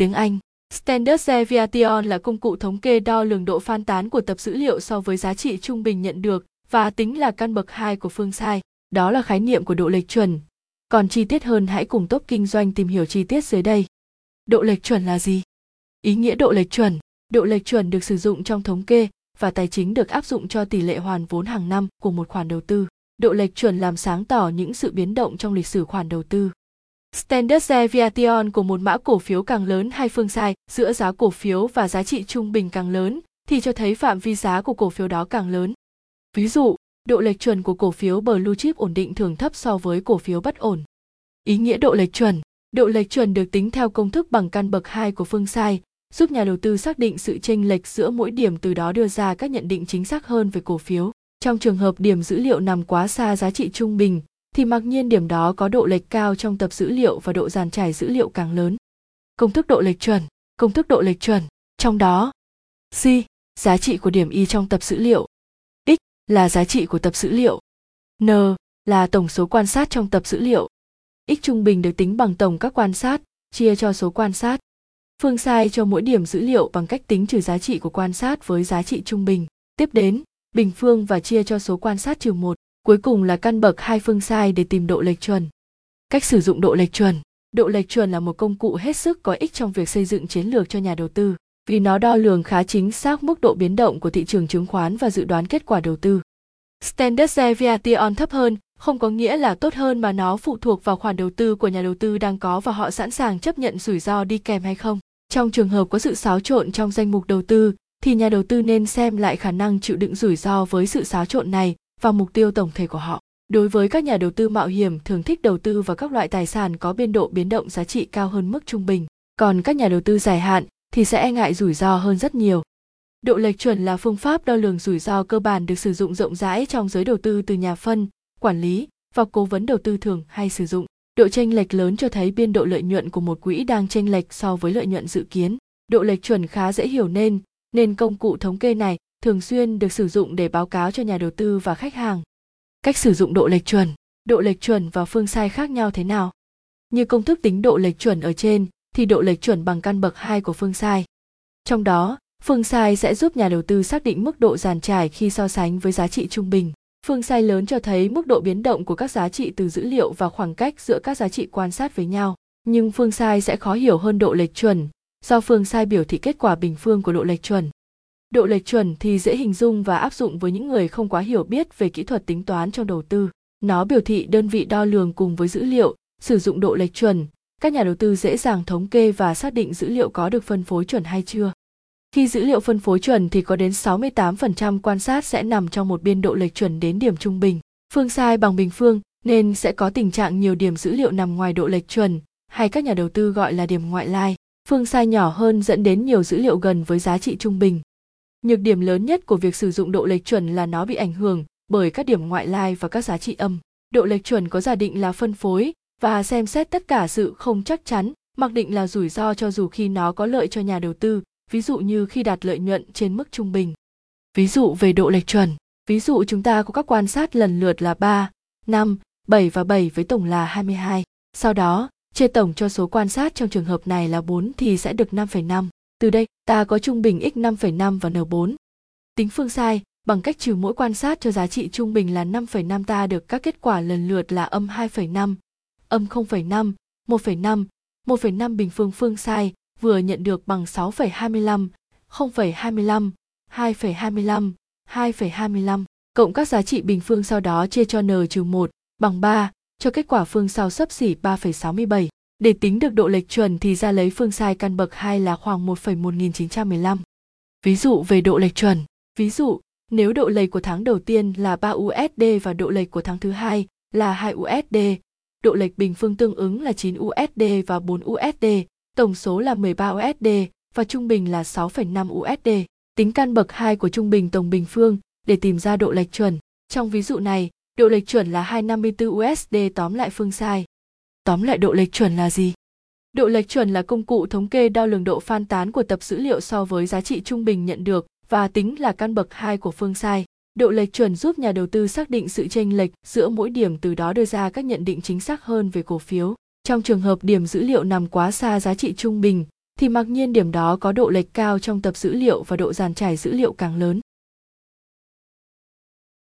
Tiếng Anh Standard Deviation là công cụ thống kê đo lường độ phan tán của tập dữ liệu so với giá trị trung bình nhận được và tính là căn bậc 2 của phương sai. Đó là khái niệm của độ lệch chuẩn. Còn chi tiết hơn hãy cùng top kinh doanh tìm hiểu chi tiết dưới đây. Độ lệch chuẩn là gì? Ý nghĩa độ lệch chuẩn Độ lệch chuẩn được sử dụng trong thống kê và tài chính được áp dụng cho tỷ lệ hoàn vốn hàng năm của một khoản đầu tư. Độ lệch chuẩn làm sáng tỏ những sự biến động trong lịch sử khoản đầu tư. Standard deviation của một mã cổ phiếu càng lớn hay phương sai giữa giá cổ phiếu và giá trị trung bình càng lớn thì cho thấy phạm vi giá của cổ phiếu đó càng lớn. Ví dụ, độ lệch chuẩn của cổ phiếu blue chip ổn định thường thấp so với cổ phiếu bất ổn. Ý nghĩa độ lệch chuẩn Độ lệch chuẩn được tính theo công thức bằng căn bậc 2 của phương sai, giúp nhà đầu tư xác định sự chênh lệch giữa mỗi điểm từ đó đưa ra các nhận định chính xác hơn về cổ phiếu. Trong trường hợp điểm dữ liệu nằm quá xa giá trị trung bình, thì mặc nhiên điểm đó có độ lệch cao trong tập dữ liệu và độ dàn trải dữ liệu càng lớn. Công thức độ lệch chuẩn, công thức độ lệch chuẩn, trong đó C, giá trị của điểm y trong tập dữ liệu, X là giá trị của tập dữ liệu, N là tổng số quan sát trong tập dữ liệu. X trung bình được tính bằng tổng các quan sát, chia cho số quan sát. Phương sai cho mỗi điểm dữ liệu bằng cách tính trừ giá trị của quan sát với giá trị trung bình. Tiếp đến, bình phương và chia cho số quan sát trừ một. Cuối cùng là căn bậc hai phương sai để tìm độ lệch chuẩn. Cách sử dụng độ lệch chuẩn. Độ lệch chuẩn là một công cụ hết sức có ích trong việc xây dựng chiến lược cho nhà đầu tư, vì nó đo lường khá chính xác mức độ biến động của thị trường chứng khoán và dự đoán kết quả đầu tư. Standard Deviation thấp hơn không có nghĩa là tốt hơn mà nó phụ thuộc vào khoản đầu tư của nhà đầu tư đang có và họ sẵn sàng chấp nhận rủi ro đi kèm hay không. Trong trường hợp có sự xáo trộn trong danh mục đầu tư, thì nhà đầu tư nên xem lại khả năng chịu đựng rủi ro với sự xáo trộn này và mục tiêu tổng thể của họ. Đối với các nhà đầu tư mạo hiểm thường thích đầu tư vào các loại tài sản có biên độ biến động giá trị cao hơn mức trung bình, còn các nhà đầu tư dài hạn thì sẽ e ngại rủi ro hơn rất nhiều. Độ lệch chuẩn là phương pháp đo lường rủi ro cơ bản được sử dụng rộng rãi trong giới đầu tư từ nhà phân, quản lý và cố vấn đầu tư thường hay sử dụng. Độ chênh lệch lớn cho thấy biên độ lợi nhuận của một quỹ đang chênh lệch so với lợi nhuận dự kiến. Độ lệch chuẩn khá dễ hiểu nên, nên công cụ thống kê này thường xuyên được sử dụng để báo cáo cho nhà đầu tư và khách hàng. Cách sử dụng độ lệch chuẩn, độ lệch chuẩn và phương sai khác nhau thế nào? Như công thức tính độ lệch chuẩn ở trên thì độ lệch chuẩn bằng căn bậc 2 của phương sai. Trong đó, phương sai sẽ giúp nhà đầu tư xác định mức độ giàn trải khi so sánh với giá trị trung bình. Phương sai lớn cho thấy mức độ biến động của các giá trị từ dữ liệu và khoảng cách giữa các giá trị quan sát với nhau. Nhưng phương sai sẽ khó hiểu hơn độ lệch chuẩn, do phương sai biểu thị kết quả bình phương của độ lệch chuẩn. Độ lệch chuẩn thì dễ hình dung và áp dụng với những người không quá hiểu biết về kỹ thuật tính toán trong đầu tư. Nó biểu thị đơn vị đo lường cùng với dữ liệu, sử dụng độ lệch chuẩn, các nhà đầu tư dễ dàng thống kê và xác định dữ liệu có được phân phối chuẩn hay chưa. Khi dữ liệu phân phối chuẩn thì có đến 68% quan sát sẽ nằm trong một biên độ lệch chuẩn đến điểm trung bình. Phương sai bằng bình phương nên sẽ có tình trạng nhiều điểm dữ liệu nằm ngoài độ lệch chuẩn, hay các nhà đầu tư gọi là điểm ngoại lai. Phương sai nhỏ hơn dẫn đến nhiều dữ liệu gần với giá trị trung bình. Nhược điểm lớn nhất của việc sử dụng độ lệch chuẩn là nó bị ảnh hưởng bởi các điểm ngoại lai và các giá trị âm. Độ lệch chuẩn có giả định là phân phối và xem xét tất cả sự không chắc chắn, mặc định là rủi ro cho dù khi nó có lợi cho nhà đầu tư, ví dụ như khi đạt lợi nhuận trên mức trung bình. Ví dụ về độ lệch chuẩn, ví dụ chúng ta có các quan sát lần lượt là 3, 5, 7 và 7 với tổng là 22. Sau đó, chia tổng cho số quan sát trong trường hợp này là 4 thì sẽ được 5,5. Từ đây, ta có trung bình x 5,5 và n4. Tính phương sai, bằng cách trừ mỗi quan sát cho giá trị trung bình là 5,5 ta được các kết quả lần lượt là âm 2,5, âm 0,5, 1,5, 1,5 bình phương phương sai vừa nhận được bằng 6,25, 0,25, 2,25, 2,25, cộng các giá trị bình phương sau đó chia cho n trừ 1 bằng 3, cho kết quả phương sau sấp xỉ 3,67. Để tính được độ lệch chuẩn thì ra lấy phương sai căn bậc 2 là khoảng 1,1915. Ví dụ về độ lệch chuẩn. Ví dụ, nếu độ lệch của tháng đầu tiên là 3 USD và độ lệch của tháng thứ hai là 2 USD, độ lệch bình phương tương ứng là 9 USD và 4 USD, tổng số là 13 USD và trung bình là 6,5 USD. Tính căn bậc 2 của trung bình tổng bình phương để tìm ra độ lệch chuẩn. Trong ví dụ này, độ lệch chuẩn là 254 USD tóm lại phương sai. Tóm lại độ lệch chuẩn là gì? Độ lệch chuẩn là công cụ thống kê đo lường độ phan tán của tập dữ liệu so với giá trị trung bình nhận được và tính là căn bậc 2 của phương sai. Độ lệch chuẩn giúp nhà đầu tư xác định sự chênh lệch giữa mỗi điểm từ đó đưa ra các nhận định chính xác hơn về cổ phiếu. Trong trường hợp điểm dữ liệu nằm quá xa giá trị trung bình, thì mặc nhiên điểm đó có độ lệch cao trong tập dữ liệu và độ giàn trải dữ liệu càng lớn